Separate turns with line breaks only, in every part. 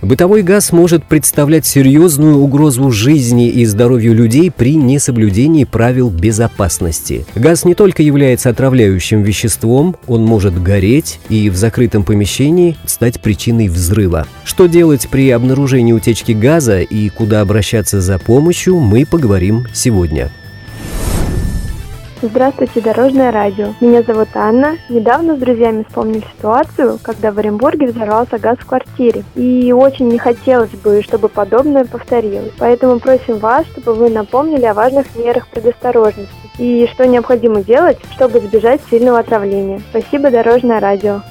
Бытовой газ может представлять серьезную угрозу жизни и здоровью людей при несоблюдении правил безопасности. Газ не только является отравляющим веществом, он может гореть и в закрытом помещении стать причиной взрыва. Что делать при обнаружении утечки газа и куда обращаться за помощью, мы поговорим сегодня.
Здравствуйте, Дорожное радио. Меня зовут Анна. Недавно с друзьями вспомнили ситуацию, когда в Оренбурге взорвался газ в квартире. И очень не хотелось бы, чтобы подобное повторилось. Поэтому просим вас, чтобы вы напомнили о важных мерах предосторожности и что необходимо делать, чтобы избежать сильного отравления. Спасибо, Дорожное радио.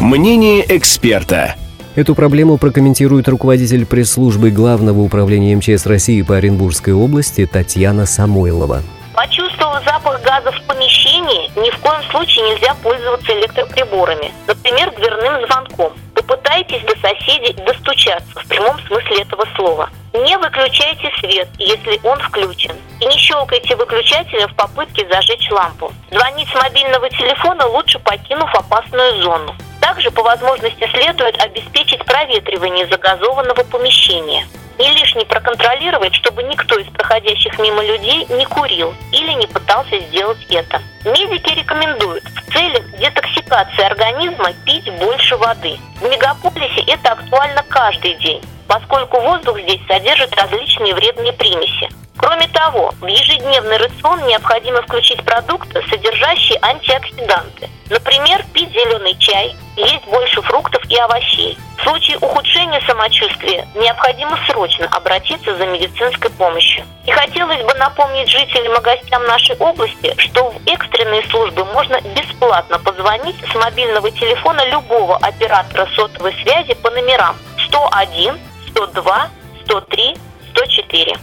Мнение эксперта.
Эту проблему прокомментирует руководитель пресс-службы Главного управления МЧС России по Оренбургской области Татьяна Самойлова.
Почувствовав запах газа в помещении, ни в коем случае нельзя пользоваться электроприборами, например, дверным звонком. Попытайтесь до соседей достучаться в прямом смысле этого слова. Не выключайте свет, если он включен. И не щелкайте выключателем в попытке зажечь лампу. Звонить с мобильного телефона лучше покинув опасную зону. Также по возможности следует обеспечить проветривание загазованного помещения не лишний проконтролировать, чтобы никто из проходящих мимо людей не курил или не пытался сделать это. Медики рекомендуют в целях детоксикации организма пить больше воды. В мегаполисе это актуально каждый день, поскольку воздух здесь содержит различные вредные примеси. Кроме того, в ежедневный рацион необходимо включить продукты, содержащие антиоксиданты. Например, пить зеленый чай, есть больше фруктов и овощей. В случае ухудшения самочувствия необходимо срочно обратиться за медицинской помощью. И хотелось бы напомнить жителям и гостям нашей области, что в экстренные службы можно бесплатно позвонить с мобильного телефона любого оператора сотовой связи по номерам 101, 102, 103, 104.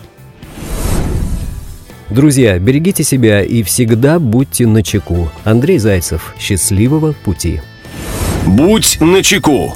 Друзья, берегите себя и всегда будьте начеку. Андрей Зайцев. Счастливого пути.
Будь начеку.